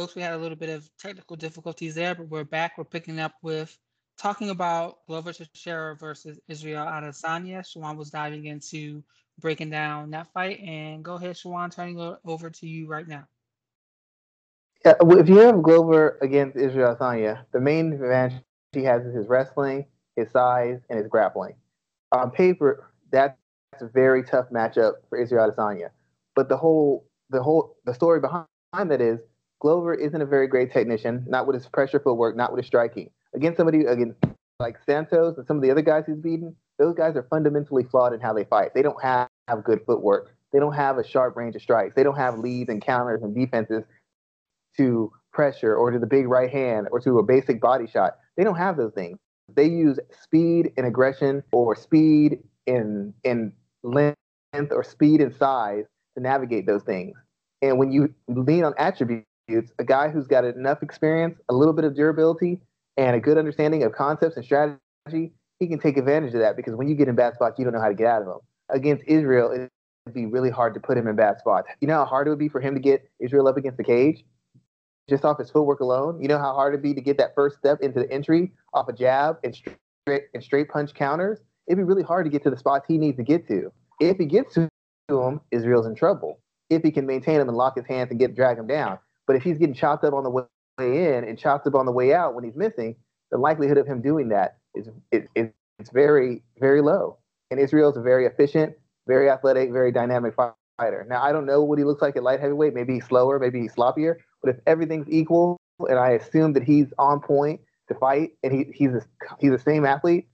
folks. We had a little bit of technical difficulties there, but we're back. We're picking up with talking about Glover Teixeira versus Israel Adesanya. Shawan was diving into breaking down that fight. And go ahead, Shawan, turning it over to you right now. Yeah, if you have Glover against Israel Adesanya, the main advantage he has is his wrestling, his size, and his grappling. On paper, that's a very tough matchup for Israel Adesanya. But the whole, the whole, the story behind that is Glover isn't a very great technician, not with his pressure footwork, not with his striking. Against somebody against like Santos and some of the other guys he's beaten, those guys are fundamentally flawed in how they fight. They don't have, have good footwork. They don't have a sharp range of strikes. They don't have leads and counters and defenses to pressure or to the big right hand or to a basic body shot. They don't have those things. They use speed and aggression or speed in in length or speed and size to navigate those things. And when you lean on attributes, a guy who's got enough experience, a little bit of durability, and a good understanding of concepts and strategy, he can take advantage of that because when you get in bad spots, you don't know how to get out of them. Against Israel, it'd be really hard to put him in bad spots. You know how hard it would be for him to get Israel up against the cage? Just off his footwork alone. You know how hard it'd be to get that first step into the entry off a jab and straight and straight punch counters? It'd be really hard to get to the spots he needs to get to. If he gets to him, Israel's in trouble. If he can maintain him and lock his hands and get drag him down. But if he's getting chopped up on the way in and chopped up on the way out when he's missing, the likelihood of him doing that is it, it, it's very very low. And Israel's a very efficient, very athletic, very dynamic fighter. Now I don't know what he looks like at light heavyweight. Maybe he's slower, maybe he's sloppier. But if everything's equal, and I assume that he's on point to fight, and he, he's a, he's the same athlete,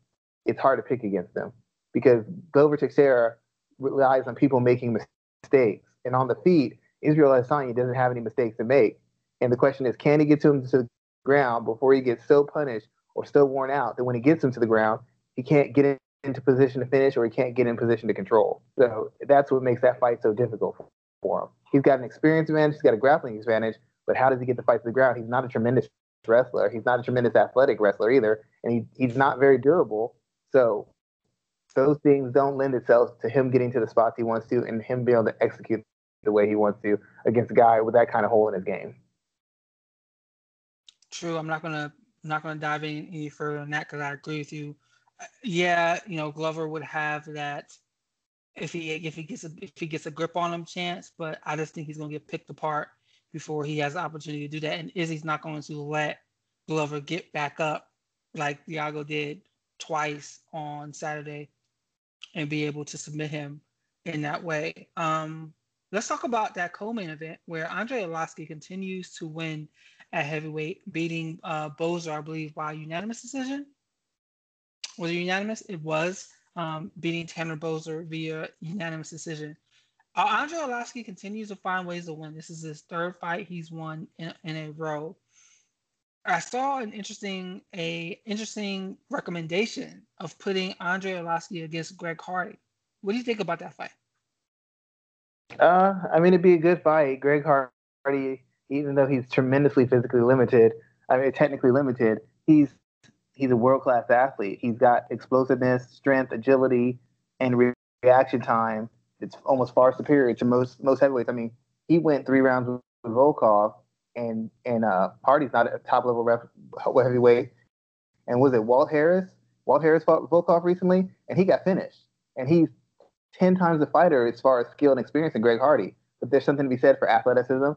it's hard to pick against him because Glover Teixeira relies on people making mistakes, and on the feet, Israel Adesanya doesn't have any mistakes to make. And the question is, can he get to him to the ground before he gets so punished or so worn out that when he gets him to the ground, he can't get into position to finish or he can't get in position to control. So that's what makes that fight so difficult for him. He's got an experience advantage, he's got a grappling advantage, but how does he get the fight to the ground? He's not a tremendous wrestler. He's not a tremendous athletic wrestler either, and he, he's not very durable. So those things don't lend itself to him getting to the spots he wants to and him being able to execute the way he wants to against a guy with that kind of hole in his game. True. I'm not gonna not gonna dive in any further on that because I agree with you. Yeah, you know Glover would have that if he if he gets a if he gets a grip on him chance, but I just think he's gonna get picked apart before he has the opportunity to do that. And Izzy's not going to let Glover get back up like Thiago did twice on Saturday and be able to submit him in that way. Um, let's talk about that co-main event where Andre Arlovski continues to win at heavyweight, beating uh, Boser, I believe, by unanimous decision. Was it unanimous? It was um, beating Tanner Boser via unanimous decision. Uh, Andre Arlovski continues to find ways to win. This is his third fight he's won in, in a row. I saw an interesting a interesting recommendation of putting Andre Arlovski against Greg Hardy. What do you think about that fight? Uh, I mean, it'd be a good fight. Greg Hardy, even though he's tremendously physically limited, I mean, technically limited, he's he's a world class athlete. He's got explosiveness, strength, agility, and re- reaction time. It's almost far superior to most most heavyweights. I mean, he went three rounds with Volkov, and and uh, Hardy's not a top level ref, heavyweight. And was it Walt Harris? Walt Harris fought Volkov recently, and he got finished. And he's 10 times the fighter as far as skill and experience than Greg Hardy. But there's something to be said for athleticism,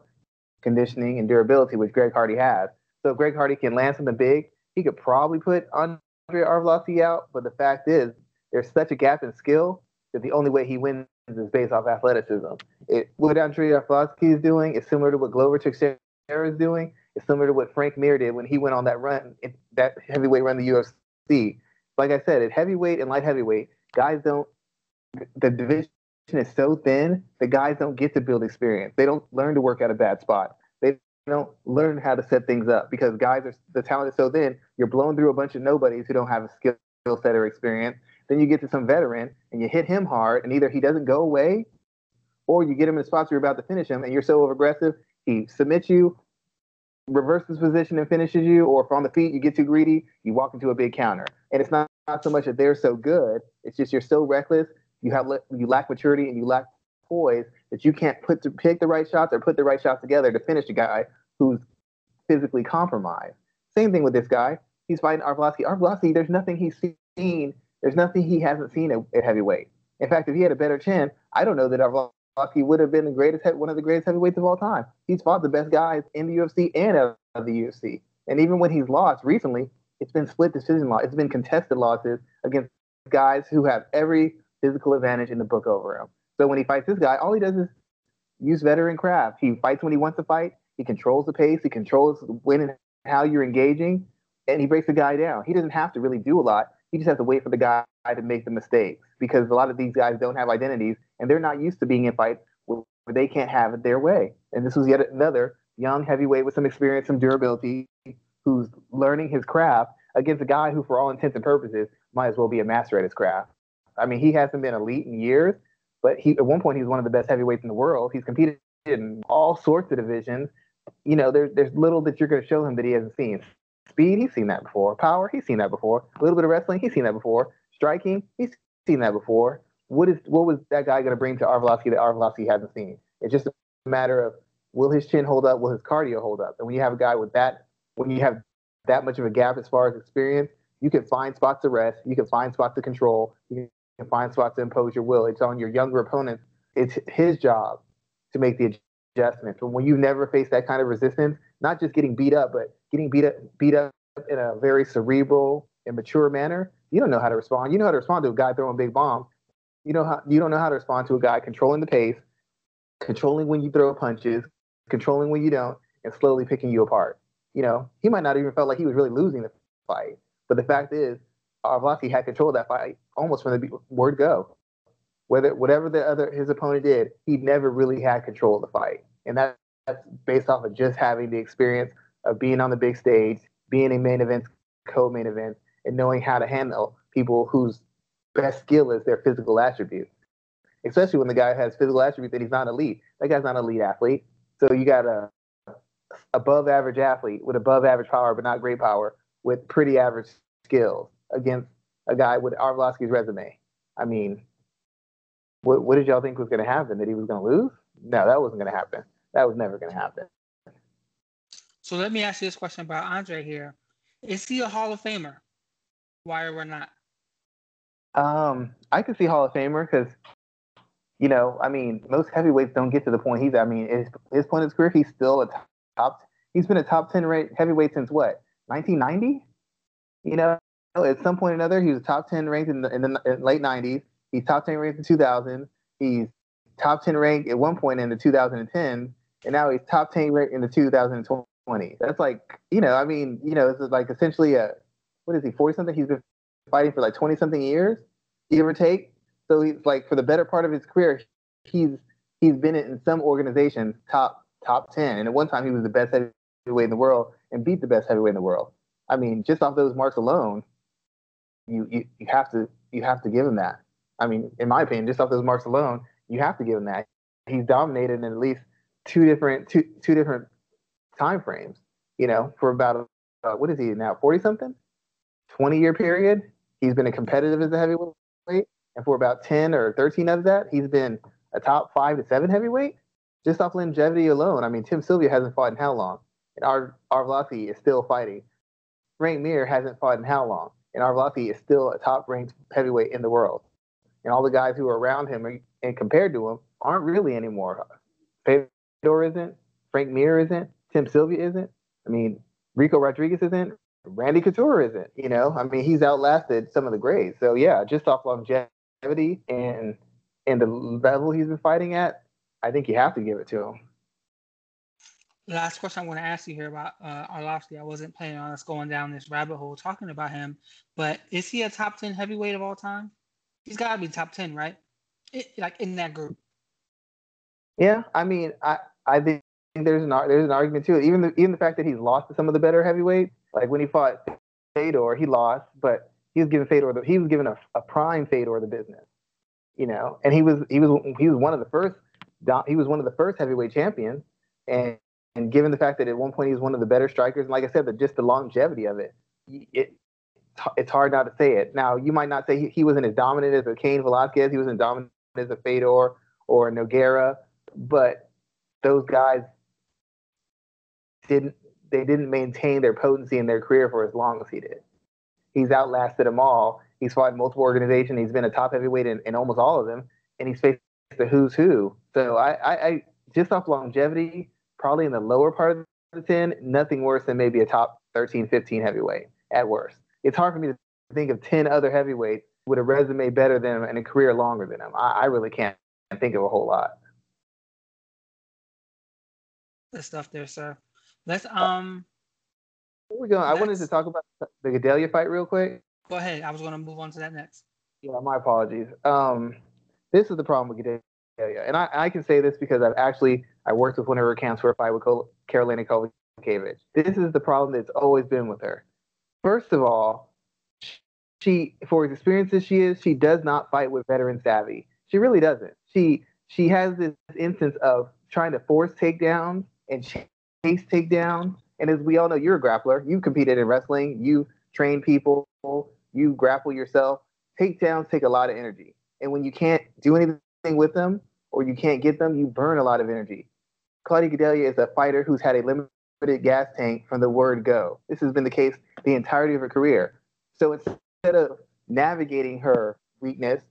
conditioning, and durability, which Greg Hardy has. So if Greg Hardy can land something big, he could probably put Andre Arlovski out. But the fact is, there's such a gap in skill that the only way he wins is based off athleticism. It, what Andre Arlovski is doing is similar to what Glover Teixeira is doing. It's similar to what Frank Mir did when he went on that run, that heavyweight run, the UFC. Like I said, at heavyweight and light heavyweight, guys don't the division is so thin, the guys don't get to build experience. They don't learn to work at a bad spot. They don't learn how to set things up because guys are the talent is so thin. You're blowing through a bunch of nobodies who don't have a skill set or experience. Then you get to some veteran and you hit him hard, and either he doesn't go away, or you get him in spots where you're about to finish him, and you're so over aggressive, he submits you, reverses position and finishes you, or if on the feet you get too greedy, you walk into a big counter. And it's not, not so much that they're so good, it's just you're so reckless you have you lack maturity and you lack poise that you can't put to pick the right shots or put the right shots together to finish a guy who's physically compromised. Same thing with this guy. He's fighting Arlovski. Arlovski, there's nothing he's seen. There's nothing he hasn't seen at, at heavyweight. In fact, if he had a better chin, I don't know that Arlovski would have been the greatest, one of the greatest heavyweights of all time. He's fought the best guys in the UFC and out of the UFC. And even when he's lost recently, it's been split decision law. It's been contested losses against guys who have every physical advantage in the book over him. So when he fights this guy, all he does is use veteran craft. He fights when he wants to fight. He controls the pace. He controls when and how you're engaging, and he breaks the guy down. He doesn't have to really do a lot. He just has to wait for the guy to make the mistakes because a lot of these guys don't have identities and they're not used to being in fights where they can't have it their way. And this was yet another young heavyweight with some experience, some durability, who's learning his craft against a guy who, for all intents and purposes, might as well be a master at his craft. I mean, he hasn't been elite in years, but he at one point he was one of the best heavyweights in the world. He's competed in all sorts of divisions. You know, there's there's little that you're going to show him that he hasn't seen. Speed, he's seen that before. Power, he's seen that before. A little bit of wrestling, he's seen that before. Striking, he's seen that before. What is what was that guy going to bring to Arlovski that Arlovski hasn't seen? It's just a matter of will his chin hold up? Will his cardio hold up? And when you have a guy with that, when you have that much of a gap as far as experience, you can find spots to rest. You can find spots to control. You find spots to impose your will. It's on your younger opponent. It's his job to make the adjustments. But when you never face that kind of resistance, not just getting beat up, but getting beat up, beat up in a very cerebral and mature manner, you don't know how to respond. You know how to respond to a guy throwing big bombs. You know how you don't know how to respond to a guy controlling the pace, controlling when you throw punches, controlling when you don't, and slowly picking you apart. You know, he might not even felt like he was really losing the fight. But the fact is, Arlovski had control of that fight almost from the word go. Whether whatever the other his opponent did, he never really had control of the fight, and that, that's based off of just having the experience of being on the big stage, being in main events, co-main events, and knowing how to handle people whose best skill is their physical attribute. Especially when the guy has physical attributes that he's not elite. That guy's not an elite athlete. So you got a above average athlete with above average power, but not great power, with pretty average skills against a guy with Arlovski's resume. I mean, what, what did y'all think was going to happen? That he was going to lose? No, that wasn't going to happen. That was never going to happen. So let me ask you this question about Andre here: Is he a Hall of Famer? Why or why not? Um, I could see Hall of Famer because, you know, I mean, most heavyweights don't get to the point he's. I mean, his his point in his career, he's still a top. He's been a top ten heavyweight since what? 1990. You know, Oh, at some point or another, he was top 10 ranked in the, in the in late 90s. He's top 10 ranked in 2000. He's top 10 ranked at one point in the 2010, and now he's top 10 ranked in the 2020. That's like, you know, I mean, you know, it's like essentially a what is he, 40 something? He's been fighting for like 20 something years, give or take. So he's like for the better part of his career, he's he's been in some organizations top top 10, and at one time he was the best heavyweight in the world and beat the best heavyweight in the world. I mean, just off those marks alone, you, you, you have to you have to give him that. I mean, in my opinion, just off those marks alone, you have to give him that. He's dominated in at least two different two two different time frames. You know, for about uh, what is he now? Forty something, twenty year period. He's been a competitive as a heavyweight, and for about ten or thirteen of that, he's been a top five to seven heavyweight. Just off longevity alone. I mean, Tim Sylvia hasn't fought in how long? And Ar- Arlovski is still fighting. Frank Mir hasn't fought in how long? And Arlovski is still a top ranked heavyweight in the world. And all the guys who are around him and compared to him aren't really anymore. Fedor isn't, Frank Mir isn't, Tim Sylvia isn't. I mean, Ricco Rodriguez isn't, Randy Couture isn't. You know, I mean, he's outlasted some of the greats. So yeah, just off longevity and and the level he's been fighting at, I think you have to give it to him last question I want to ask you here about uh, Arlovski. I wasn't planning on us going down this rabbit hole talking about him, but is he a top 10 heavyweight of all time? He's got to be top 10, right? It, like in that group. Yeah, I mean, I I think there's an there's an argument too. Even the even the fact that he's lost to some of the better heavyweights, like when he fought Fedor, he lost, but he was given Fedor the, he was given a, a prime Fedor the business, you know, and he was he was he was one of the first he was one of the first heavyweight champions, and and given the fact that at one point he was one of the better strikers, and like I said, the, just the longevity of it, it it's hard not to say it. Now, you might not say he, he wasn't as dominant as a Cain Velasquez, he wasn't dominant as a Fedor or a Nogueira, but those guys didn't they didn't maintain their potency in their career for as long as he did. He's outlasted them all. He's fought multiple organizations. He's been a top heavyweight in, in almost all of them, and he's faced the who's who. So I, I, I just off longevity, probably in the lower part of the 10, nothing worse than maybe a top 13, 15 heavyweight at worst. It's hard for me to think of 10 other heavyweights with a resume better than him and a career longer than him. I, I really can't think of a whole lot. The stuff there, sir. Let's um. Where we going? I wanted to talk about the Gadelha fight real quick. Go ahead. I was going to move on to that next. Yeah, my apologies. Um, this is the problem with Gadelha, and I, I can say this because I've actually I worked with one of her camps a fight with Karolina Kowalkiewicz. This is the problem that's always been with her. First of all, she, for as experienced as she is, she does not fight with veteran savvy. She really doesn't. She she has this instance of trying to force takedowns and chase takedowns. And as we all know, you're a grappler. You competed in wrestling. You train people. You grapple yourself. Takedowns take a lot of energy. And when you can't do anything with them or you can't get them, you burn a lot of energy. Claudia Gadelha is a fighter who's had a limited gas tank from the word go. This has been the case the entirety of her career. So instead of navigating her weakness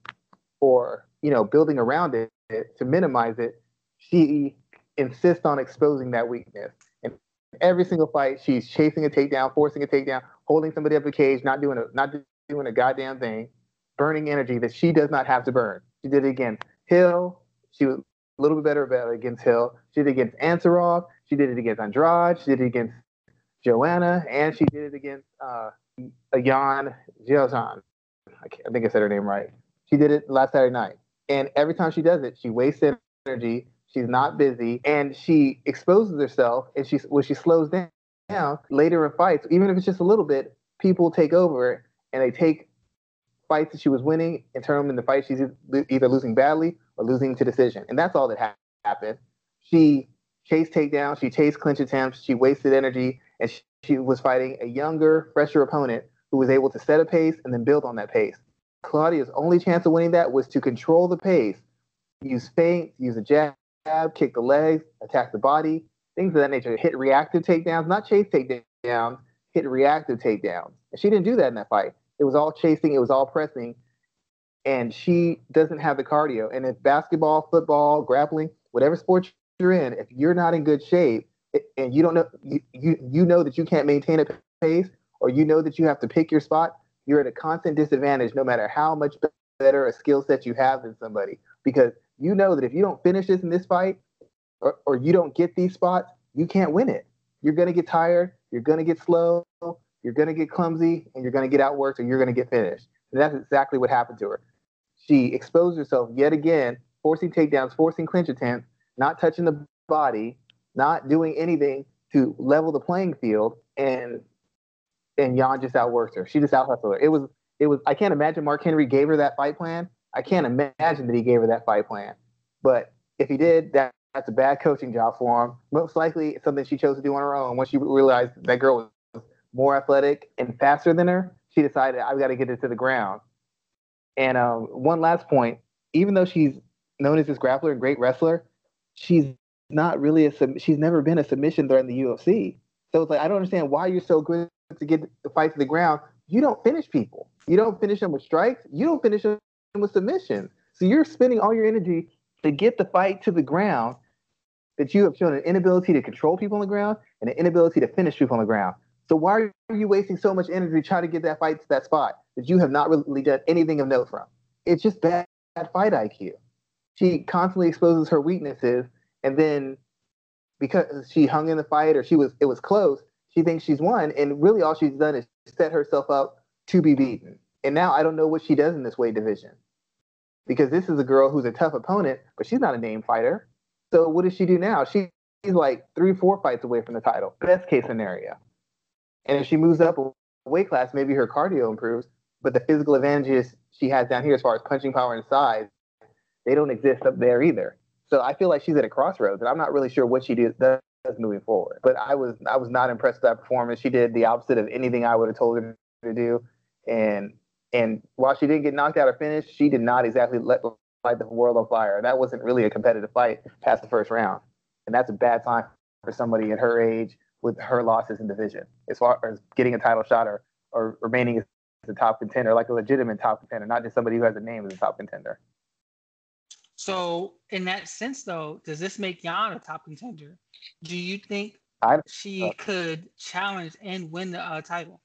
or you know building around it to minimize it, she insists on exposing that weakness. And every single fight, she's chasing a takedown, forcing a takedown, holding somebody up the cage, not doing a not doing a goddamn thing, burning energy that she does not have to burn. She did it again. Hill, she was a little bit better about it against Hill. She did it against Ansaroff. She did it against Andrade. She did it against Joanna, and she did it against uh, Yan Xiaozhan. I, I think I said her name right. She did it last Saturday night. And every time she does it, she wastes energy. She's not busy, and she exposes herself. And she when she slows down later in fights, even if it's just a little bit, people take over and they take fights that she was winning and turn them into fights she's either losing badly or losing to decision. And that's all that ha- happened. She chased takedowns, she chased clinch attempts, she wasted energy, and she, she was fighting a younger, fresher opponent who was able to set a pace and then build on that pace. Claudia's only chance of winning that was to control the pace, use feints, use a jab, kick the legs, attack the body, things of that nature. Hit reactive takedowns, not chase takedowns, hit reactive takedowns. And she didn't do that in that fight. It was all chasing, it was all pressing. And she doesn't have the cardio. And if basketball, football, grappling, whatever sport you're in, if you're not in good shape and you don't know you, you, you know that you can't maintain a pace or you know that you have to pick your spot, you're at a constant disadvantage no matter how much better a skill set you have than somebody. Because you know that if you don't finish this in this fight or, or you don't get these spots, you can't win it. You're to get tired, you're to get slow, you're going to get clumsy, and you're going to get outworked or you're going to get finished. And that's exactly what happened to her. She exposed herself yet again, forcing takedowns, forcing clinch attempts, not touching the body, not doing anything to level the playing field, and and Yan just outworked her. She just out hustled her. It was it was I can't imagine Mark Henry gave her that fight plan. I can't imagine that he gave her that fight plan. But if he did, that that's a bad coaching job for him. Most likely it's something she chose to do on her own. Once she realized that girl was more athletic and faster than her, she decided I've got to get it to the ground. And um, one last point, even though she's known as this grappler and great wrestler, she's not really a sub- she's never been a submission threat in the UFC. So it's like I don't understand why you're so good to get the fight to the ground. You don't finish people. You don't finish them with strikes. You don't finish them with submission. So you're spending all your energy to get the fight to the ground that you have shown an inability to control people on the ground and an inability to finish people on the ground. So why are you wasting so much energy trying to get that fight to that spot that you have not really done anything of note from? It's just bad, bad fight IQ. She constantly exposes her weaknesses and then because she hung in the fight or she was it was close, she thinks she's won, and really all she's done is set herself up to be beaten. And now I don't know what she does in this weight division because this is a girl who's a tough opponent, but she's not a name fighter. So what does she do now? She, she's like three, four fights away from the title, best case scenario. And if she moves up a weight class, maybe her cardio improves, but the physical advantages she has down here as far as punching power and size, they don't exist up there either. So I feel like she's at a crossroads, and I'm not really sure what she does moving forward. But I was I was not impressed with that performance. She did the opposite of anything I would have told her to do, and and while she didn't get knocked out or finished, she did not exactly let light the world on fire. That wasn't really a competitive fight past the first round, and that's a bad sign for somebody at her age with her losses in division, as far as getting a title shot or, or remaining as a top contender, like a legitimate top contender, not just somebody who has a name as a top contender. So, in that sense, though, does this make Yan a top contender? Do you think I, she uh, could challenge and win the uh, title?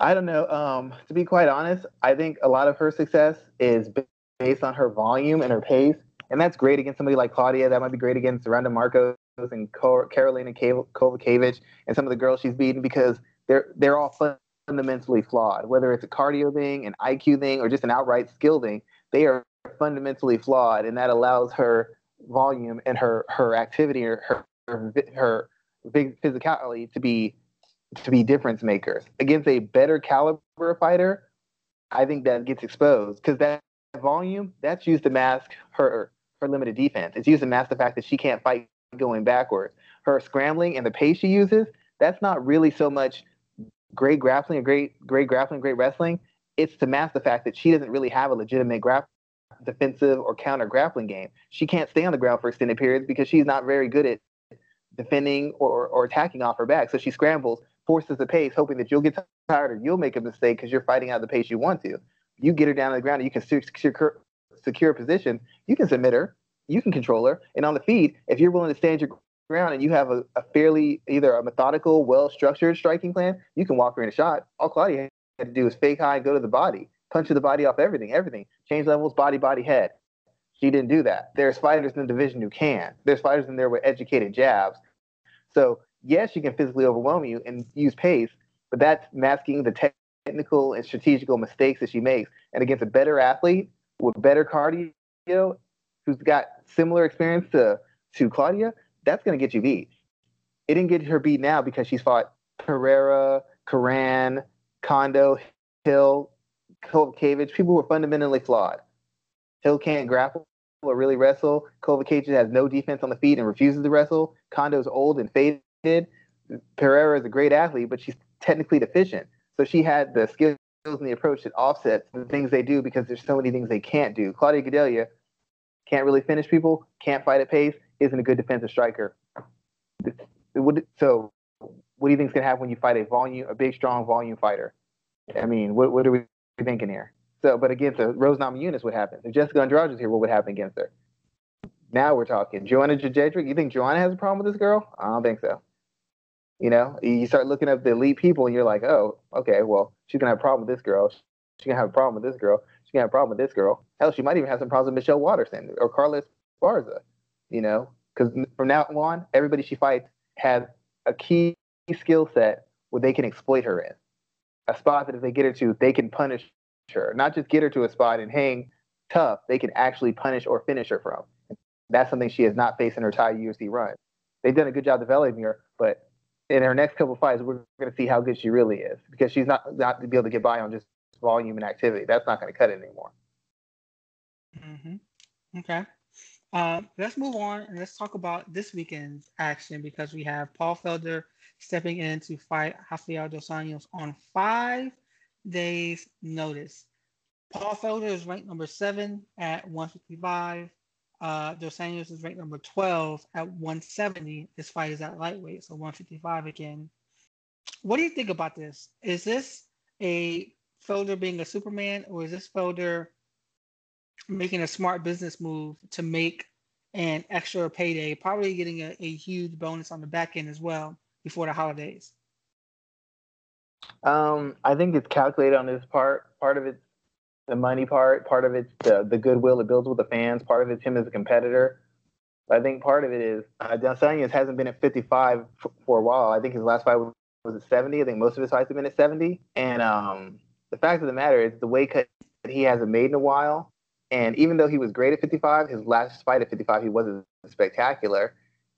I don't know. Um, to be quite honest, I think a lot of her success is based on her volume and her pace, and that's great against somebody like Claudia. That might be great against Randa Markos and Karolina Kowalkiewicz and some of the girls she's beaten because they're they're all fundamentally flawed. Whether it's a cardio thing, an IQ thing, or just an outright skill thing, they are fundamentally flawed, and that allows her volume and her her activity or her her, her physicality to be to be difference makers against a better caliber fighter. I think that gets exposed because that volume that's used to mask her her limited defense. It's used to mask the fact that she can't fight going backwards. Her scrambling and the pace she uses that's not really so much great grappling great great grappling, great wrestling. It's to mask the fact that she doesn't really have a legitimate grapple defensive or counter grappling game. She can't stay on the ground for extended periods because she's not very good at defending or, or attacking off her back. So she scrambles, forces the pace, hoping that you'll get tired or you'll make a mistake because you're fighting out the pace you want to. You get her down on the ground and you can secure, secure position. You can submit her. You can control her. And on the feet, if you're willing to stand your ground and you have a, a fairly either a methodical, well structured striking plan, you can walk her in a shot. All Claudia had to do is fake high go to the body punch the body off everything, everything. Change levels, body, body, head. She didn't do that. There's fighters in the division who can. There's fighters in there with educated jabs. So yes, she can physically overwhelm you and use pace, but that's masking the technical and strategical mistakes that she makes. And against a better athlete with better cardio, who's got similar experience to to Claudia, that's going to get you beat. It didn't get her beat now because she's fought Pereira, Curran, Kondo, Hill, Kowalkiewicz, people who are fundamentally flawed. Hill can't grapple or really wrestle. Kowalkiewicz has no defense on the feet and refuses to wrestle. Kondo's old and faded. Pereira is a great athlete, but she's technically deficient. So she had the skills and the approach that offsets the things they do because there's so many things they can't do. Claudia Gadelha can't really finish people, can't fight at pace, isn't a good defensive striker. So, what do you think is going to happen when you fight a volume, a big, strong volume fighter? I mean, what, what are we thinking here. So, but against Rose Namajunas, what happens? If Jessica Andrade is here, what would happen against her? Now we're talking. Joanna Jędrzejczyk, you think Joanna has a problem with this girl? I don't think so. You know, you start looking up the elite people and you're like, oh, okay, well, she's going to have a problem with this girl. She's going to have a problem with this girl. Going to have a problem with this girl. Hell, she might even have some problems with Michelle Waterson or Carlos Esparza, you know, because from now on, everybody she fights has a key skill set where they can exploit her in a spot that if they get her to, they can punish her. Not just get her to a spot and hang tough, they can actually punish or finish her from. That's something she has not faced in her entire UFC run. They've done a good job developing her, but in her next couple fights, we're going to see how good she really is because she's not not to be able to get by on just volume and activity. That's not going to cut it anymore. Mm-hmm. Okay. Uh, let's move on and let's talk about this weekend's action because we have Paul Felder stepping in to fight Rafael dos Anjos on five days' notice. Paul Felder is ranked number seven at 155. Uh, Dos Anjos is ranked number 12 at 170. This fight is at lightweight, so 155 again. What do you think about this? Is this a Felder being a Superman, or is this Felder making a smart business move to make an extra payday, probably getting a, a huge bonus on the back end as well? before the holidays? Um, I think it's calculated on this part. Part of it's the money part. Part of it's the the goodwill it builds with the fans. Part of it's him as a competitor. I think part of it is uh, Dos Anjos hasn't been at 55 for, for, a while. I think his last fight was, was at 70. I think most of his fights have been at 70. And um, the fact of the matter is the weight cut he hasn't made in a while. And even though he was great at 55, his last fight at 55 he wasn't spectacular.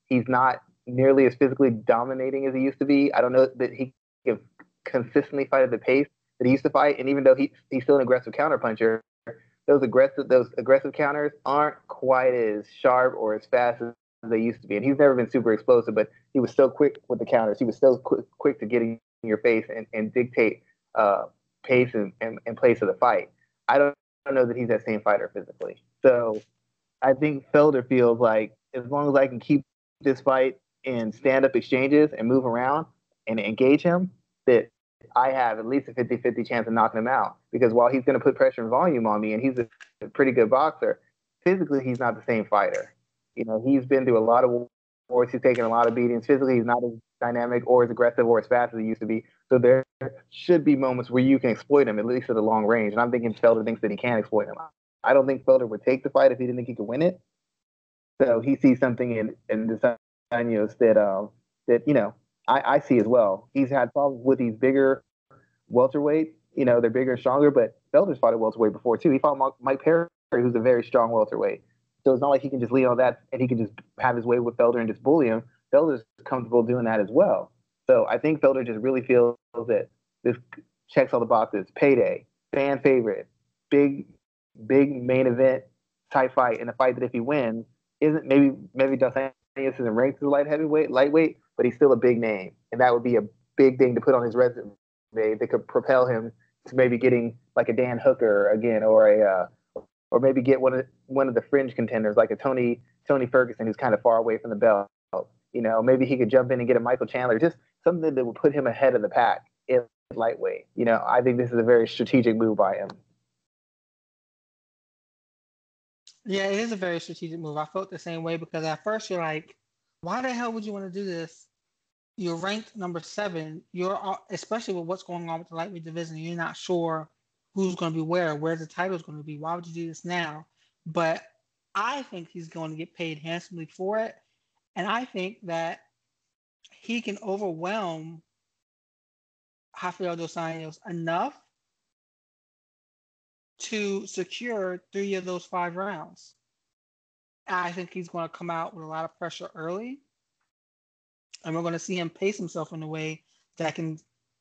He's not nearly as physically dominating as he used to be. I don't know that he can consistently fight at the pace that he used to fight. And even though he, he's still an aggressive counterpuncher, those aggressive those aggressive counters aren't quite as sharp or as fast as they used to be. And he's never been super explosive, but he was still quick with the counters. He was still quick, quick to get in your face and, and dictate uh, pace and, and, and place of the fight. I don't, I don't know that he's that same fighter physically. So I think Felder feels like as long as I can keep this fight in stand up exchanges and move around and engage him, that I have at least a 50 50 chance of knocking him out. Because while he's going to put pressure and volume on me and he's a, a pretty good boxer, physically he's not the same fighter. You know, he's been through a lot of wars, he's taken a lot of beatings. Physically, he's not as dynamic or as aggressive or as fast as he used to be. So there should be moments where you can exploit him, at least at a long range. And I'm thinking Felder thinks that he can exploit him. I don't think Felder would take the fight if he didn't think he could win it. So he sees something in in Dos Anjos that um that you know I, I see as well. He's had problems with these bigger welterweights. You know they're bigger and stronger, but Felder's fought at welterweight before too. He fought Mike Perry, who's a very strong welterweight. So it's not like he can just lean on that and he can just have his way with Felder and just bully him. Felder's comfortable doing that as well. So I think Felder just really feels that this checks all the boxes. Payday, fan favorite, big, big main event type fight, and a fight that if he wins, isn't maybe maybe Dos Anjos isn't ranked as a light heavyweight, lightweight, but he's still a big name, and that would be a big thing to put on his resume. That could propel him to maybe getting like a Dan Hooker again, or a uh, or maybe get one of one of the fringe contenders like a Tony Tony Ferguson, who's kind of far away from the belt. You know, maybe he could jump in and get a Michael Chandler, just something that would put him ahead of the pack in lightweight. You know, I think this is a very strategic move by him. Yeah, it is a very strategic move. I felt the same way because at first you're like, why the hell would you want to do this? You're ranked number seven. You're especially with what's going on with the lightweight division. You're not sure who's going to be where, where the title is going to be. Why would you do this now? But I think he's going to get paid handsomely for it. And I think that he can overwhelm Rafael dos Anjos enough to secure three of those five rounds. I think he's going to come out with a lot of pressure early. And we're going to see him pace himself in a way that can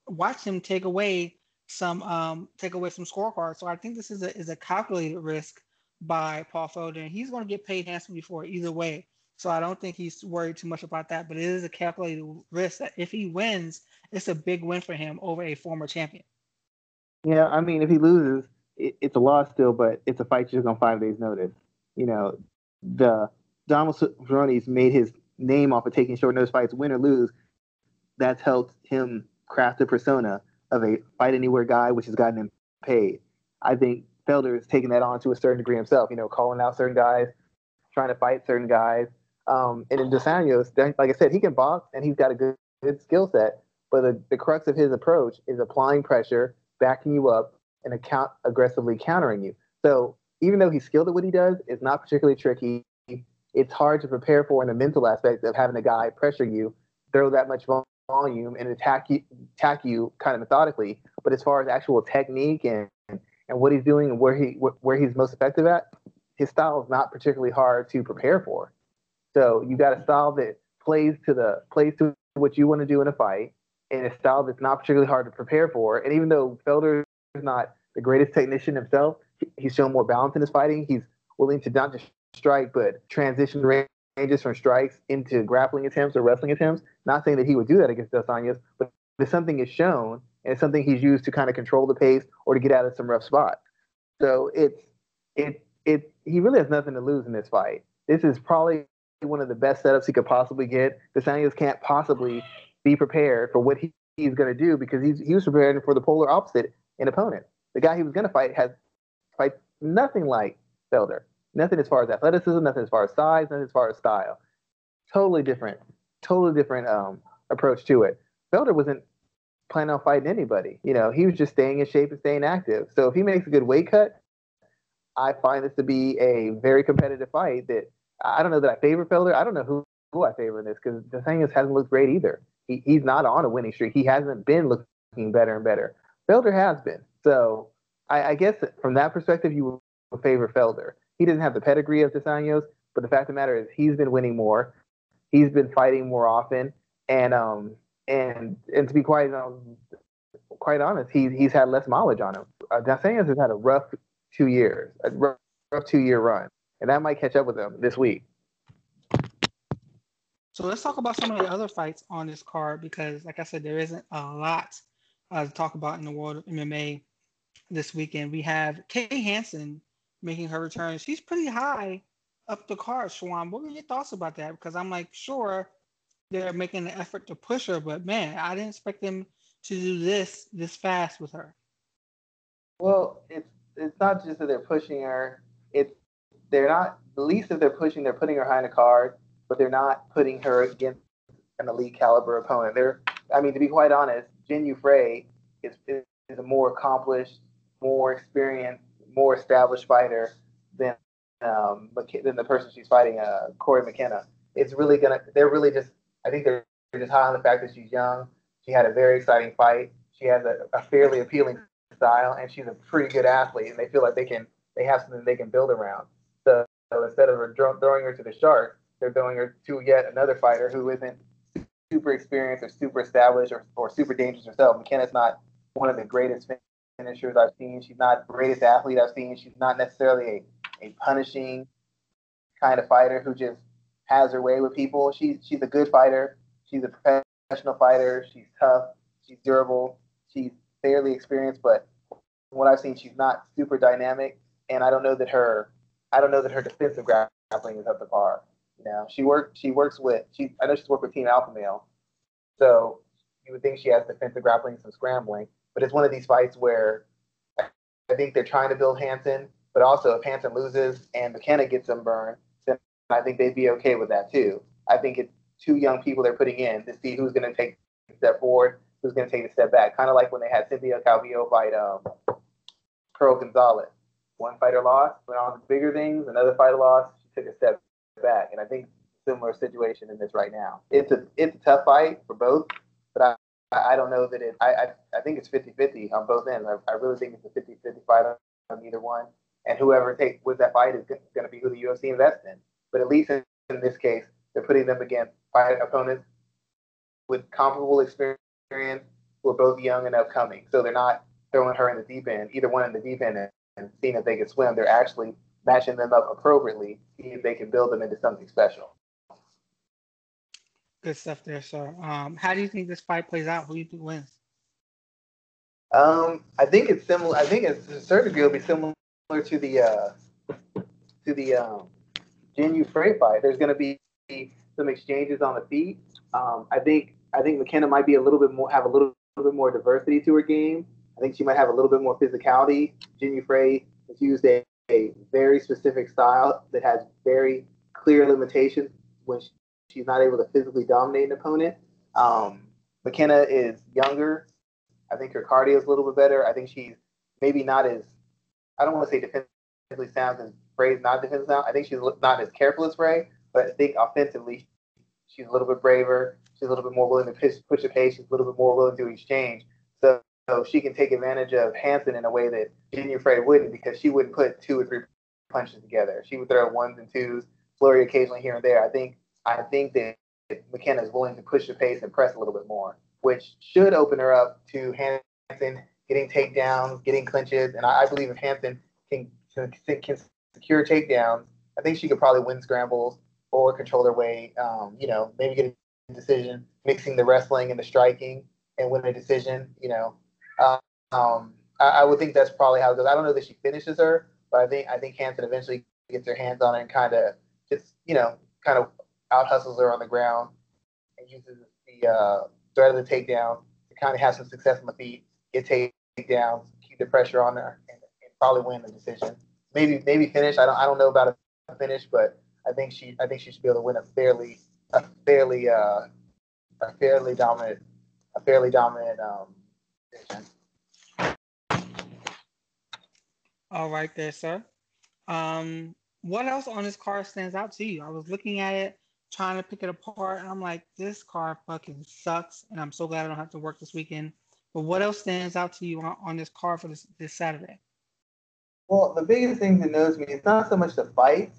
watch him take away some um, take away some scorecards. So I think this is a is a calculated risk by Paul Felder, and he's going to get paid handsomely for it either way. So I don't think he's worried too much about that. But it is a calculated risk that if he wins, it's a big win for him over a former champion. Yeah, I mean, if he loses, it, it's a loss still, but it's a fight just on five days' notice. You know, the Donald Cerrone's made his name off of taking short notice fights, win or lose. That's helped him craft a persona of a fight anywhere guy, which has gotten him paid. I think Felder is taking that on to a certain degree himself. You know, calling out certain guys, trying to fight certain guys. Um, and in Dos Anjos, like I said, he can box and he's got a good, good skill set. But the, the crux of his approach is applying pressure, backing you up, and account aggressively countering you. So even though he's skilled at what he does, it's not particularly tricky. It's hard to prepare for in the mental aspect of having a guy pressure you, throw that much volume, and attack you, attack you kind of methodically. But as far as actual technique and and what he's doing and where he where he's most effective at, his style is not particularly hard to prepare for. So you got a style that plays to the plays to what you want to do in a fight, and a style that's not particularly hard to prepare for. And even though Felder is not the greatest technician himself, he's shown more balance in his fighting. He's willing to not just strike, but transition ranges from strikes into grappling attempts or wrestling attempts. Not saying that he would do that against Dos Anjos, but if something is shown and it's something he's used to kind of control the pace or to get out of some rough spots. So it's it it he really has nothing to lose in this fight. This is probably one of the best setups he could possibly get. Dos Anjos can't possibly be prepared for what he, he's going to do because he's he was preparing for the polar opposite an opponent. The guy he was going to fight has fight nothing like Felder. Nothing as far as athleticism, nothing as far as size, nothing as far as style. Totally different, totally different um, approach to it. Felder wasn't planning on fighting anybody. You know, he was just staying in shape and staying active. So if he makes a good weight cut, I find this to be a very competitive fight. That I don't know that I favor Felder. I don't know who, who I favor in this because the thing is hasn't looked great either. He, he's not on a winning streak. He hasn't been looking better and better. Felder has been. So I, I guess from that perspective, you would favor Felder. He doesn't have the pedigree of Dos Anjos, but the fact of the matter is he's been winning more. He's been fighting more often, and um, and and to be quite um, quite honest, he's he's had less mileage on him. Uh, Dos Anjos has had a rough two years, a rough, rough two year run, and I might catch up with them this week. So let's talk about some of the other fights on this card because, like I said, there isn't a lot uh, to talk about in the world of MMA this weekend. We have Kay Hansen making her return. She's pretty high up the card, Shawan. What were your thoughts about that? Because I'm like, sure, they're making an effort to push her, but man, I didn't expect them to do this this fast with her. Well, it's it's not just that they're pushing her. It's they're not the least that they're pushing. They're putting her behind a card, but they're not putting her against an elite caliber opponent. They're, I mean, to be quite honest, Jinh Yu Frey is, is, a more accomplished, more experienced, more established fighter than um, than the person she's fighting, uh, Cory McKenna. It's really gonna. They're really just. I think they're just high on the fact that she's young. She had a very exciting fight. She has a, a fairly appealing style, and she's a pretty good athlete. And they feel like they can. They have something they can build around. So, instead of throwing her to the shark, they're throwing her to yet another fighter who isn't super experienced or super established or, or super dangerous herself. McKenna's not one of the greatest finishers I've seen. She's not the greatest athlete I've seen. She's not necessarily a, a punishing kind of fighter who just has her way with people. She's she's a good fighter. She's a professional fighter. She's tough. She's durable. She's fairly experienced, but what I've seen, she's not super dynamic. And I don't know that her I don't know that her defensive grappling is up to par. You know, she worked. She works with. She. I know she's worked with Team Alpha Male, so you would think she has defensive grappling, and some scrambling. But it's one of these fights where I think they're trying to build Hansen, but also if Hansen loses and McKenna gets some burn, then I think they'd be okay with that too. I think it's two young people they're putting in to see who's going to take a step forward, who's going to take a step back. Kind of like when they had Cynthia Calvillo fight um, Pearl Gonzalez. One fighter lost, went on to bigger things. Another fighter lost, she took a step back. And I think similar situation in this right now. It's a it's a tough fight for both, but I I don't know that it. I I, I think it's 50-50 on both ends. I, I really think it's a 50-50 fight on either one. And whoever takes with that fight is going to be who the UFC invests in. But at least in, in this case, they're putting them against fight opponents with comparable experience who are both young and upcoming. So they're not throwing her in the deep end, either one in the deep end, and seeing if they can swim. They're actually matching them up appropriately, see if they can build them into something special. Good stuff there, sir. Um, how do you think this fight plays out? Who do you think wins? Um, I think it's similar. I think it's to a certain degree it'll be similar to the uh, to the um, Yu Frey fight. There's going to be some exchanges on the feet. Um, I think I think McKenna might be a little bit more have a little, little bit more diversity to her game. I think she might have a little bit more physicality. Jinh Yu Frey has used a a very specific style that has very clear limitations when she's not able to physically dominate an opponent. Um, McKenna is younger. I think her cardio is a little bit better. I think she's maybe not as, I don't want to say defensively sound because Frey's not defensive sound. I think she's not as careful as Frey, but I think offensively she's a little bit braver. She's a little bit more willing to push, push the pace. She's a little bit more willing to exchange. So she can take advantage of Hansen in a way that Yu Frey wouldn't because she wouldn't put two or three punches together. She would throw ones and twos, flurry occasionally here and there. I think I think that McKenna is willing to push the pace and press a little bit more, which should open her up to Hansen getting takedowns, getting clinches, and I, I believe if Hansen can, can, can secure takedowns, I think she could probably win scrambles or control her way. Um, you know, maybe get a decision, mixing the wrestling and the striking and win a decision. You know, um, I, I, would think that's probably how it goes. I don't know that she finishes her, but I think I think Hansen eventually gets her hands on her and kind of just you know kind of out hustles her on the ground and uses the uh, threat of the takedown to kind of have some success on the feet, get takedowns, keep the pressure on her, and, and, probably win the decision. Maybe maybe finish. I don't I don't know about a finish, but I think she I think she should be able to win a fairly a fairly uh, a fairly dominant a fairly dominant um, all right, there, sir. Um, what else on this car stands out to you? I was looking at it, trying to pick it apart, and I'm like, this car fucking sucks, and I'm so glad I don't have to work this weekend. But what else stands out to you on, on this car for this, this Saturday? Well, the biggest thing that knows me is not so much the fight.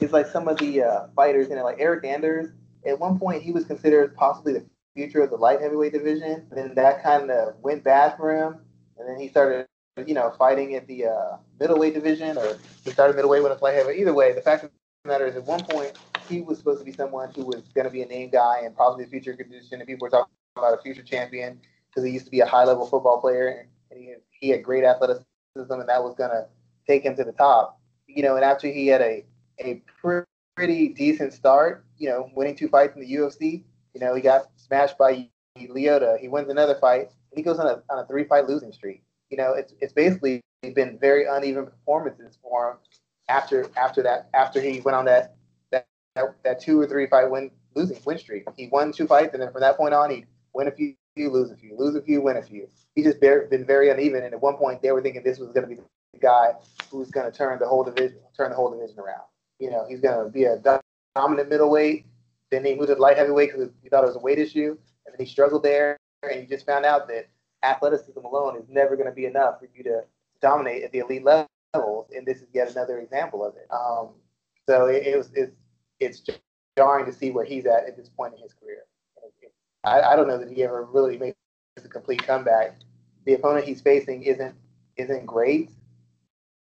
It's like some of the uh, fighters in it, like Eric Anders. At one point, he was considered possibly the future of the light heavyweight division. And then that kind of went bad for him, and then he started, you know, fighting at the uh, middleweight division, or he started middleweight with a light heavyweight. Either way, the fact of the matter is, at one point, he was supposed to be someone who was going to be a name guy and probably the future condition, and people were talking about a future champion because he used to be a high level football player and he, he had great athleticism, and that was going to take him to the top. You know, and after he had a a pretty decent start, you know, winning two fights in the UFC, You know, he got smashed by Lyoto. He wins another fight. he goes on a on a three fight losing streak. You know, it's it's basically been very uneven performances for him after after that after he went on that that that, that two or three fight win losing win streak. He won two fights, and then from that point on, he win a few, lose a few, lose a few, win a few. He's just been very uneven, and at one point they were thinking this was going to be the guy who's going to turn the whole division turn the whole division around. You know, he's going to be a dominant middleweight. Then he moved to light heavyweight because he thought it was a weight issue, and then he struggled there, and you just found out that athleticism alone is never going to be enough for you to dominate at the elite levels, and this is yet another example of it. Um, so it, it was it's it's jarring to see where he's at at this point in his career. I, I don't know that he ever really makes a complete comeback. The opponent he's facing isn't isn't great.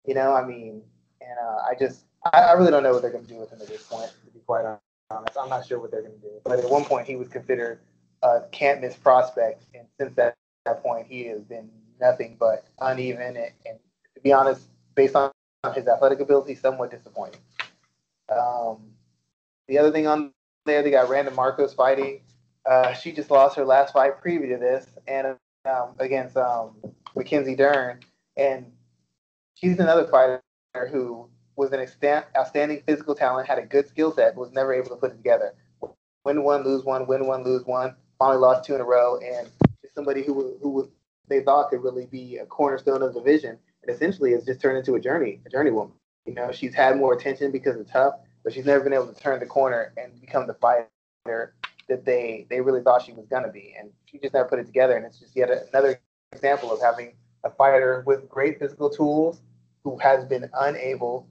You know, I mean, and uh, I just I, I, really don't know what they're going to do with him at this point. To be quite I'm not sure what they're going to do. But at one point, he was considered a can't miss prospect, and since that, that point, he has been nothing but uneven and, and to be honest, based on his athletic ability, somewhat disappointing. Um, the other thing on there, they got Randa Markos fighting. Uh, she just lost her last fight previous to this, and um, against um, Mackenzie Dern, and she's another fighter who was an outstanding physical talent, had a good skill set, but was never able to put it together. Win one, lose one, win one, lose one. Finally lost two in a row, and somebody who who they thought could really be a cornerstone of the division, and essentially has just turned into a journey, a journey woman. You know, she's had more attention because it's tough, but she's never been able to turn the corner and become the fighter that they they really thought she was gonna be, and she just never put it together. And it's just yet another example of having a fighter with great physical tools who has been unable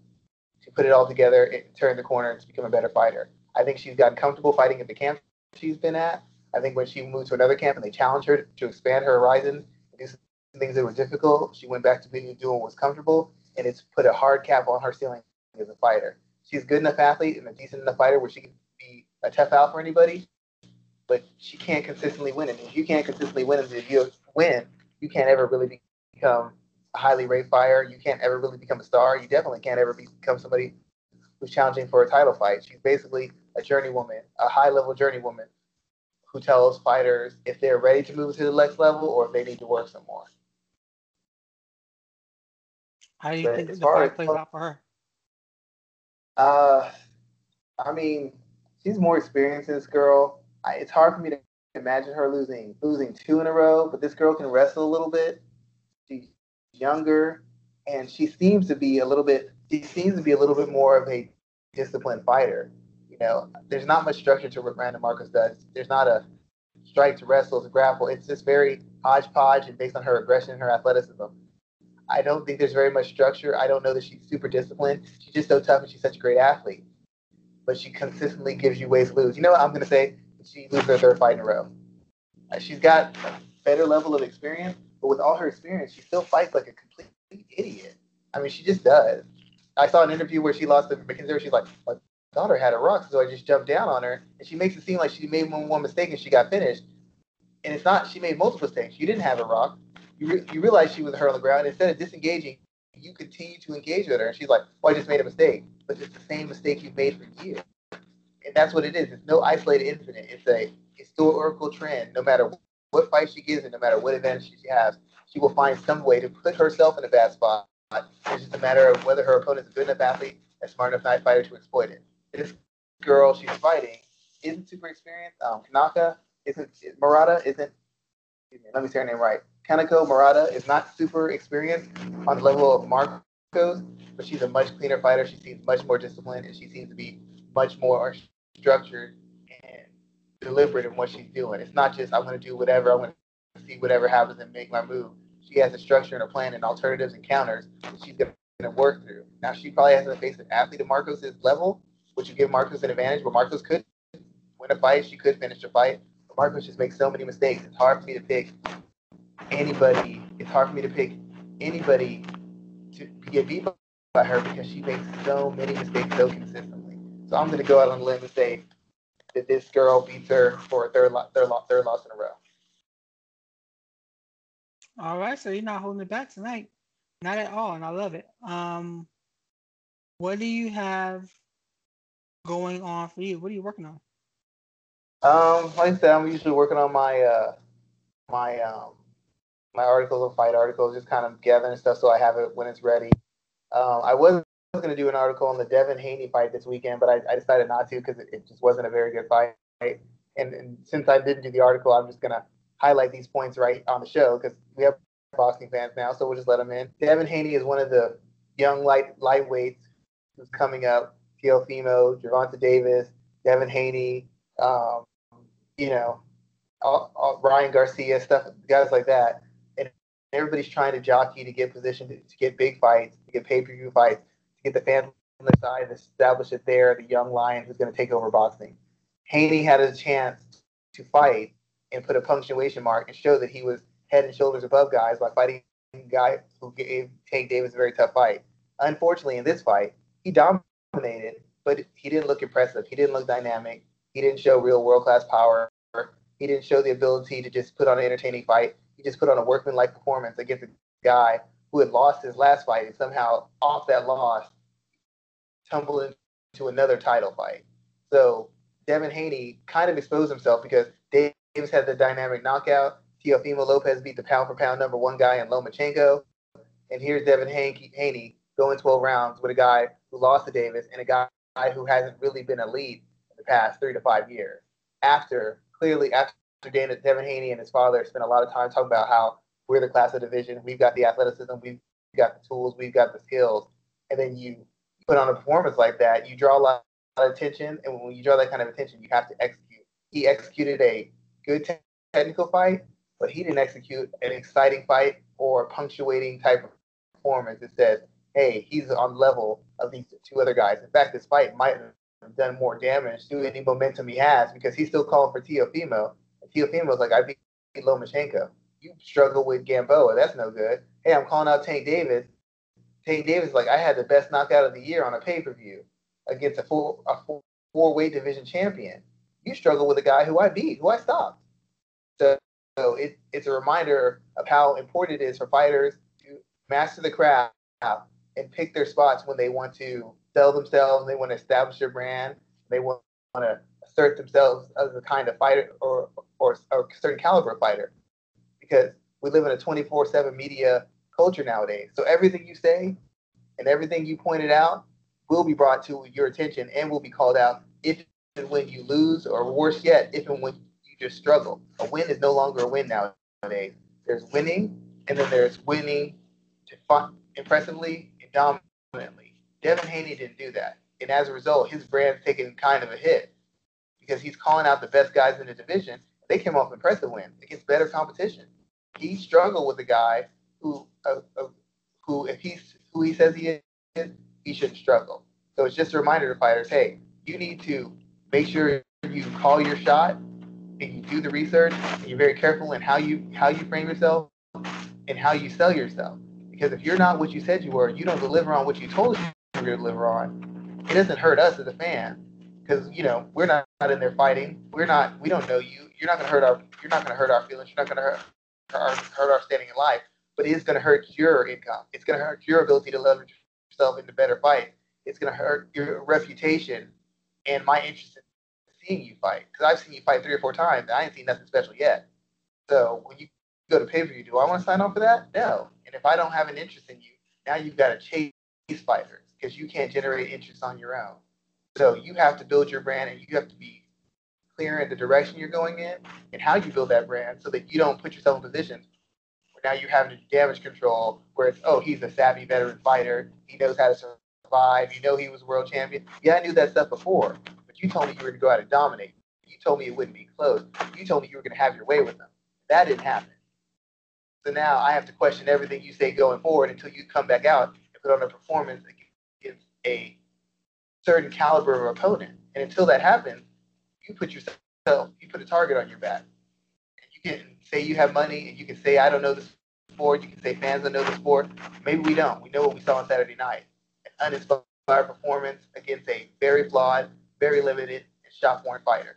put it all together and turn the corner to become a better fighter. I think she's gotten comfortable fighting at the camp she's been at. I think when she moved to another camp and they challenged her to expand her horizon do some things that were difficult. She went back to being doing what was comfortable, and it's put a hard cap on her ceiling as a fighter. She's good enough athlete and a decent enough fighter where she can be a tough out for anybody, but she can't consistently win. And if you can't consistently win, and if you win, you can't ever really become highly rated fire. You can't ever really become a star. You definitely can't ever become somebody who's challenging for a title fight. She's basically a journeywoman, a high level journeywoman who tells fighters if they're ready to move to the next level or if they need to work some more. How do you but think the fight plays out for her? Uh, I mean, she's more experienced this girl. I, it's hard for me to imagine her losing losing two in a row, but this girl can wrestle a little bit. Younger, and she seems to be a little bit. She seems to be a little bit more of a disciplined fighter. You know, there's not much structure to what Randa Markos does. There's not a strike to wrestle to grapple. It's just very hodgepodge and based on her aggression and her athleticism. I don't think there's very much structure. I don't know that she's super disciplined. She's just so tough and she's such a great athlete. But she consistently gives you ways to lose. You know what I'm going to say? She loses her third fight in a row. Uh, she's got a better level of experience, but with all her experience, she still fights like a complete idiot. I mean, she just does. I saw an interview where she lost to Mackenzie. She's like, my daughter had a rock, so I just jumped down on her, and she makes it seem like she made one, one mistake and she got finished. And it's not. She made multiple mistakes. You didn't have a rock. You re- you realize she was her on the ground. Instead of disengaging, you continue to engage with her, and she's like, "Oh, I just made a mistake," but it's the same mistake you've made for years. And that's what it is. It's no isolated incident. It's a historical trend. No matter what fight she gives, and no matter what advantage she has, she will find some way to put herself in a bad spot. It's just a matter of whether her opponent is a good enough athlete and smart enough night fighter to exploit it this girl she's fighting isn't super experienced. Um, Kanaka isn't Murata isn't. Me, let me say her name right. Kanako Murata is not super experienced on the level of Markos, but she's a much cleaner fighter. She seems much more disciplined, and she seems to be much more structured deliberate in what she's doing. It's not just I'm going to do whatever I want to see whatever happens and make my move. She has a structure and a plan and alternatives and counters that she's going to work through. Now she probably hasn't faced an athlete of Markos' level, which would give Markos an advantage? But Markos could win a fight. She could finish a fight. But Markos just makes so many mistakes. It's hard for me to pick anybody. It's hard for me to pick anybody to, to get beat by her because she makes so many mistakes so consistently. So I'm going to go out on a limb and say that this girl beats her for a third, third, third loss in a row. All right, so you're not holding it back tonight, not at all, and I love it. Um, what do you have going on for you? What are you working on? Um, like I said, I'm usually working on my uh, my um, my articles or fight articles, just kind of gathering stuff so I have it when it's ready. Um, I was going to do an article on the Devin Haney fight this weekend, but I, I decided not to because it, it, just wasn't a very good fight. And, and since I didn't do the article, I'm just going to highlight these points right on the show because we have boxing fans now, so we'll just let them in. Devin Haney is one of the young light lightweights who's coming up. Teofimo, Gervonta Davis, Devin Haney, um, you know, all, all, Ryan Garcia, stuff, guys like that. And everybody's trying to jockey to get positioned to, to get big fights, to get pay per view fights, get the fans on the side, and establish it there, the young lion who's going to take over boxing. Haney had a chance to fight and put a punctuation mark and show that he was head and shoulders above guys by fighting a guy who gave Tank Davis a very tough fight. Unfortunately, in this fight, he dominated, but he didn't look impressive. He didn't look dynamic. He didn't show real world class power. He didn't show the ability to just put on an entertaining fight. He just put on a workmanlike performance against a guy who had lost his last fight and somehow off that loss tumbled into another title fight. So Devin Haney kind of exposed himself because Davis had the dynamic knockout. Teofimo Lopez beat the pound for pound number one guy in Lomachenko. And here's Devin Haney going 12 rounds with a guy who lost to Davis and a guy who hasn't really been elite in the past three to five years. After, clearly, after Dana, Devin Haney and his father spent a lot of time talking about how we're the class of division, we've got the athleticism, we've got the tools, we've got the skills. And then you put on a performance like that, you draw a lot of attention. And when you draw that kind of attention, you have to execute. He executed a good technical fight, but he didn't execute an exciting fight or punctuating type of performance that says, hey, he's on level of these two other guys. In fact, this fight might have done more damage to any momentum he has because he's still calling for Teofimo. And Teofimo's like, I beat Lomachenko. You struggle with Gamboa. That's no good. Hey, I'm calling out Tank Davis. Tank Davis like, I had the best knockout of the year on a pay per view against a four a four, weight division champion. You struggle with a guy who I beat, who I stopped. So, so it, it's a reminder of how important it is for fighters to master the craft and pick their spots when they want to sell themselves, they want to establish their brand, they want to assert themselves as a kind of fighter or, or, or a certain caliber fighter. Because we live in a 24 7 media culture nowadays. So everything you say and everything you pointed out will be brought to your attention and will be called out if and when you lose, or worse yet, if and when you just struggle. A win is no longer a win nowadays. There's winning, and then there's winning impressively and dominantly. Devin Haney didn't do that. And as a result, his brand's taken kind of a hit because he's calling out the best guys in the division. They came off impressive wins against better competition. He struggled with a guy who, uh, who if he's who he says he is, he shouldn't struggle. So it's just a reminder to fighters, hey, you need to make sure you call your shot and you do the research and you're very careful in how you how you frame yourself and how you sell yourself. Because if you're not what you said you were, you don't deliver on what you told us you were going to deliver on, it doesn't hurt us as a fan. Because you know we're not, not in there fighting. We're not. We don't know you. You're not going to hurt our. You're not going to hurt our feelings. You're not going to hurt hurt our standing in life. But it is going to hurt your income. It's going to hurt your ability to leverage yourself into better fights. It's going to hurt your reputation and my interest in seeing you fight. Because I've seen you fight three or four times, and I ain't seen nothing special yet. So when you go to pay per view, do I want to sign on for that? No. And if I don't have an interest in you, now you've got to chase fighters because you can't generate interest on your own. So you have to build your brand and you have to be clear in the direction you're going in and how you build that brand so that you don't put yourself in positions now you're having to damage control where it's, oh, he's a savvy veteran fighter. He knows how to survive. You know he was world champion. Yeah, I knew that stuff before, but you told me you were going to go out and dominate. You told me it wouldn't be close. You told me you were going to have your way with them. That didn't happen. So now I have to question everything you say going forward until you come back out and put on a performance against a certain caliber of opponent. And until that happens, you put yourself, you put a target on your back. Can say you have money, and you can say I don't know the sport. You can say fans don't know the sport. Maybe we don't. We know what we saw on Saturday night: an uninspired performance against a very flawed, very limited, and shot worn fighter.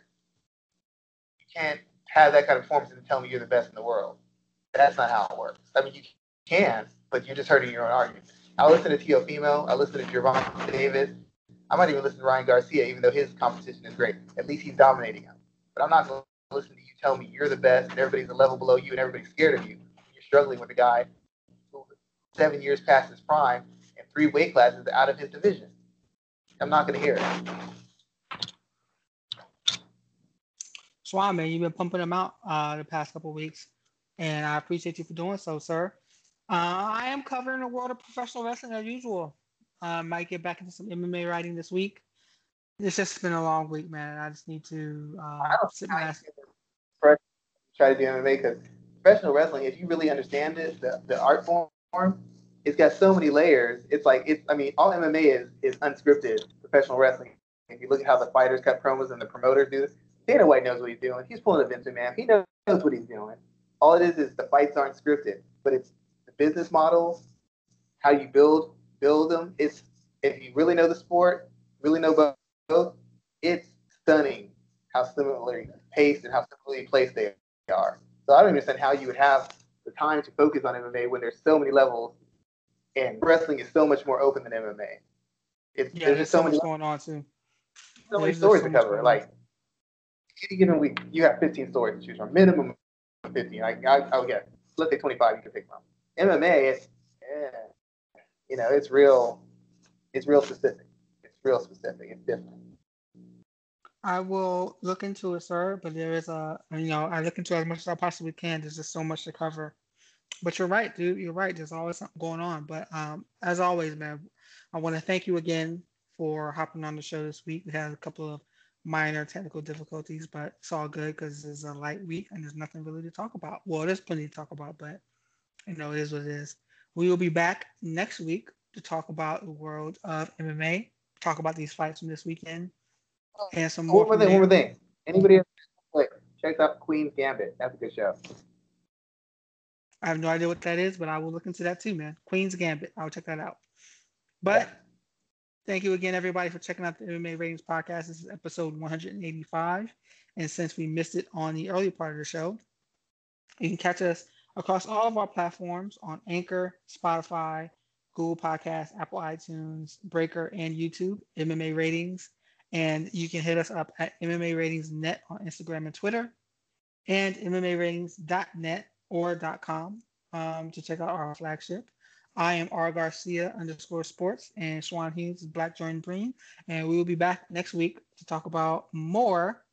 You can't have that kind of performance and tell me you're the best in the world. That's not how it works. I mean, you can, but you're just hurting your own argument. I listen to Teofimo. I listen to Gervonta Davis. I might even listen to Ryan Garcia, even though his competition is great. At least he's dominating him. But I'm not going to listen to tell me you're the best and everybody's a level below you and everybody's scared of you. You're struggling with a guy who's seven years past his prime and three weight classes out of his division. I'm not going to hear it. Shawan, man, you've been pumping them out uh, the past couple weeks, and I appreciate you for doing so, sir. Uh, I am covering the world of professional wrestling as usual. I uh, might get back into some MMA writing this week. It's just been a long week, man. I just need to uh, sit my ass. Try to do MMA because professional wrestling, if you really understand it, the, the art form, it's got so many layers. It's like it's. I mean, all MMA is is unscripted professional wrestling. If you look at how the fighters cut promos and the promoters do this, Dana White knows what he's doing. He's pulling a Vince McMahon. He knows what he's doing. All it is is the fights aren't scripted, but it's the business model, how you build build them. It's if you really know the sport, really know both, it's stunning how similarly paced and how similarly placed they are. So I don't understand how you would have the time to focus on MMA when there's so many levels and wrestling is so much more open than MMA. It's, yeah, there's, just so, so much going on too. So many stories so to cover. Like any given week, you have 15 stories to choose from. Minimum 15. I, I, I'll get. Let's say 25. You can pick from. MMA, it's yeah, you know, it's real. It's real specific. It's real specific. It's different. I will look into it, sir. But there is a, you know, I look into as much as I possibly can. There's just so much to cover. But you're right, dude. You're right. There's always something going on. But um, as always, man, I want to thank you again for hopping on the show this week. We had a couple of minor technical difficulties, but it's all good because it's a light week and there's nothing really to talk about. Well, there's plenty to talk about, but you know, it is what it is. We will be back next week to talk about the world of MMA, talk about these fights from this weekend, and some oh, more. One more thing, one more thing. Anybody check out Queen's Gambit? That's a good show. I have no idea what that is, but I will look into that too, man. Queen's Gambit. I'll check that out. But yeah. thank you again, everybody, for checking out the MMA Ratings Podcast. This is episode 185. And since we missed it on the early part of the show, you can catch us across all of our platforms on Anchor, Spotify, Google Podcasts, Apple iTunes, Breaker, and YouTube, MMA Ratings. And you can hit us up at MMA Ratings Net on Instagram and Twitter, and MMA Ratings.net or .com um, to check out our flagship. I am R Garcia underscore sports, and Shawan Hughes is Black Jordan Breen, and we will be back next week to talk about more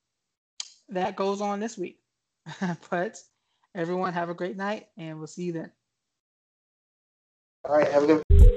that goes on this week. but everyone, have a great night, and we'll see you then. All right, have a good.